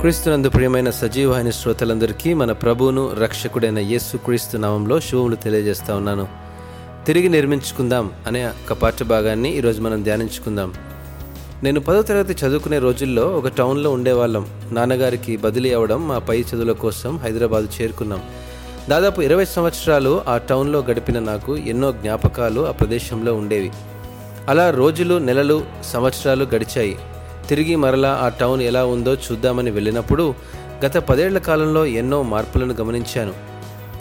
క్రీస్తునందు ప్రియమైన సజీవమైన శ్రోతలందరికీ మన ప్రభువును రక్షకుడైన యేసు క్రీస్తు నామంలో శుభములు తెలియజేస్తా ఉన్నాను. తిరిగి నిర్మించుకుందాం అనే ఒక పాఠ్య భాగాన్ని ఈరోజు మనం ధ్యానించుకుందాం. నేను పదో తరగతి చదువుకునే రోజుల్లో ఒక టౌన్లో ఉండేవాళ్ళం. నాన్నగారికి బదిలీ అవ్వడం మా పై చదువుల కోసం హైదరాబాద్ చేరుకున్నాం. దాదాపు ఇరవై సంవత్సరాలు ఆ టౌన్లో గడిపిన నాకు ఎన్నో జ్ఞాపకాలు ఆ ప్రదేశంలో ఉండేవి. అలా రోజులు నెలలు సంవత్సరాలు గడిచాయి. తిరిగి మరలా ఆ టౌన్ ఎలా ఉందో చూద్దామని వెళ్ళినప్పుడు గత పదేళ్ళ కాలంలో ఎన్నో మార్పులను గమనించాను.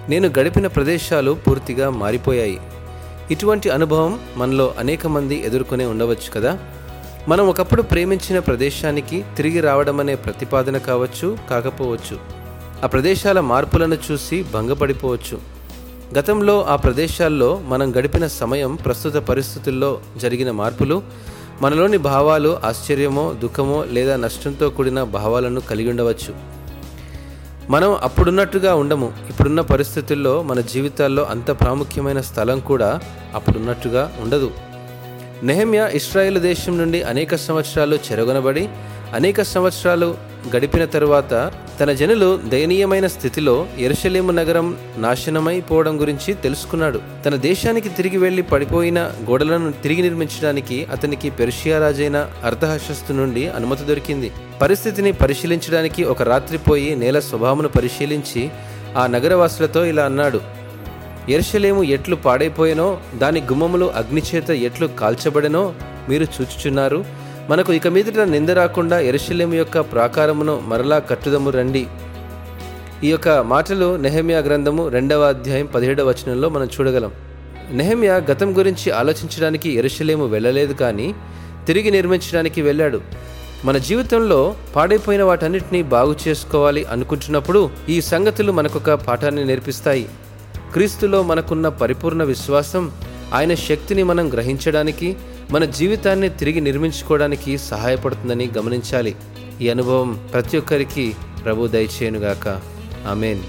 నేను గడిపిన ప్రదేశాలు పూర్తిగా మారిపోయాయి. ఇటువంటి అనుభవం మనలో అనేక మంది ఎదుర్కొనే ఉండవచ్చు కదా? మనం ఒకప్పుడు ప్రేమించిన ప్రదేశానికి తిరిగి రావడం అనే ప్రతిపాదన కావచ్చు కాకపోవచ్చు. ఆ ప్రదేశాల మార్పులను చూసి భంగపడిపోవచ్చు. గతంలో ఆ ప్రదేశాల్లో మనం గడిపిన సమయం ప్రస్తుత పరిస్థితుల్లో జరిగిన మార్పులు మనలోని భావాలు ఆశ్చర్యమో దుఃఖమో లేదా నష్టంతో కూడిన భావాలను కలిగి ఉండవచ్చు. మనం అప్పుడున్నట్టుగా ఉండము. ఇప్పుడున్న పరిస్థితుల్లో మన జీవితాల్లో అంత ప్రాముఖ్యమైన స్థలం కూడా అప్పుడున్నట్టుగా ఉండదు. నెహమ్య ఇస్రాయేల్ దేశం నుండి అనేక సంవత్సరాలు చెరగొనబడి అనేక సంవత్సరాలు గడిపిన తరువాత తన జనులు దయనీయమైన స్థితిలో ఎరుషలేము నగరం నాశనమైపోవడం గురించి తెలుసుకున్నాడు. తన దేశానికి తిరిగి వెళ్ళి పడిపోయిన గోడలను తిరిగి నిర్మించడానికి అతనికి పెర్షియా రాజైన అర్ధహశస్తు నుండి అనుమతి దొరికింది. పరిస్థితిని పరిశీలించడానికి ఒక రాత్రి పోయి నేల స్వభావమును పరిశీలించి ఆ నగరవాసులతో ఇలా అన్నాడు ఎరుషలేము ఎట్లు పాడైపోయినో దాని గుమ్మములు అగ్నిచేత ఎట్లు కాల్చబడినో మీరు చూచుచున్నారు. మనకు ఇక మీదట నింద రాకుండా ఎరుశల్యం యొక్క ప్రాకారమును మరలా కట్టుదము రండి. ఈ యొక్క మాటలు నెహమ్యా గ్రంథము రెండవ అధ్యాయం పదిహేడవ వచనంలో మనం చూడగలం. నెహమ్యా గతం గురించి ఆలోచించడానికి ఎరుశలేము వెళ్ళలేదు కానీ తిరిగి నిర్మించడానికి వెళ్ళాడు. మన జీవితంలో పాడైపోయిన వాటన్నిటినీ బాగు చేసుకోవాలి అనుకుంటున్నప్పుడు ఈ సంగతులు మనకొక పాఠాన్ని నేర్పిస్తాయి. క్రీస్తులో మనకున్న పరిపూర్ణ విశ్వాసం ఆయన శక్తిని మనం గ్రహించడానికి మన జీవితాన్ని తిరిగి నిర్మించుకోవడానికి సహాయపడుతుందని గమనించాలి. ఈ అనుభవం ప్రతి ఒక్కరికి ప్రభు దయచేయునుగాక. ఆమెన్.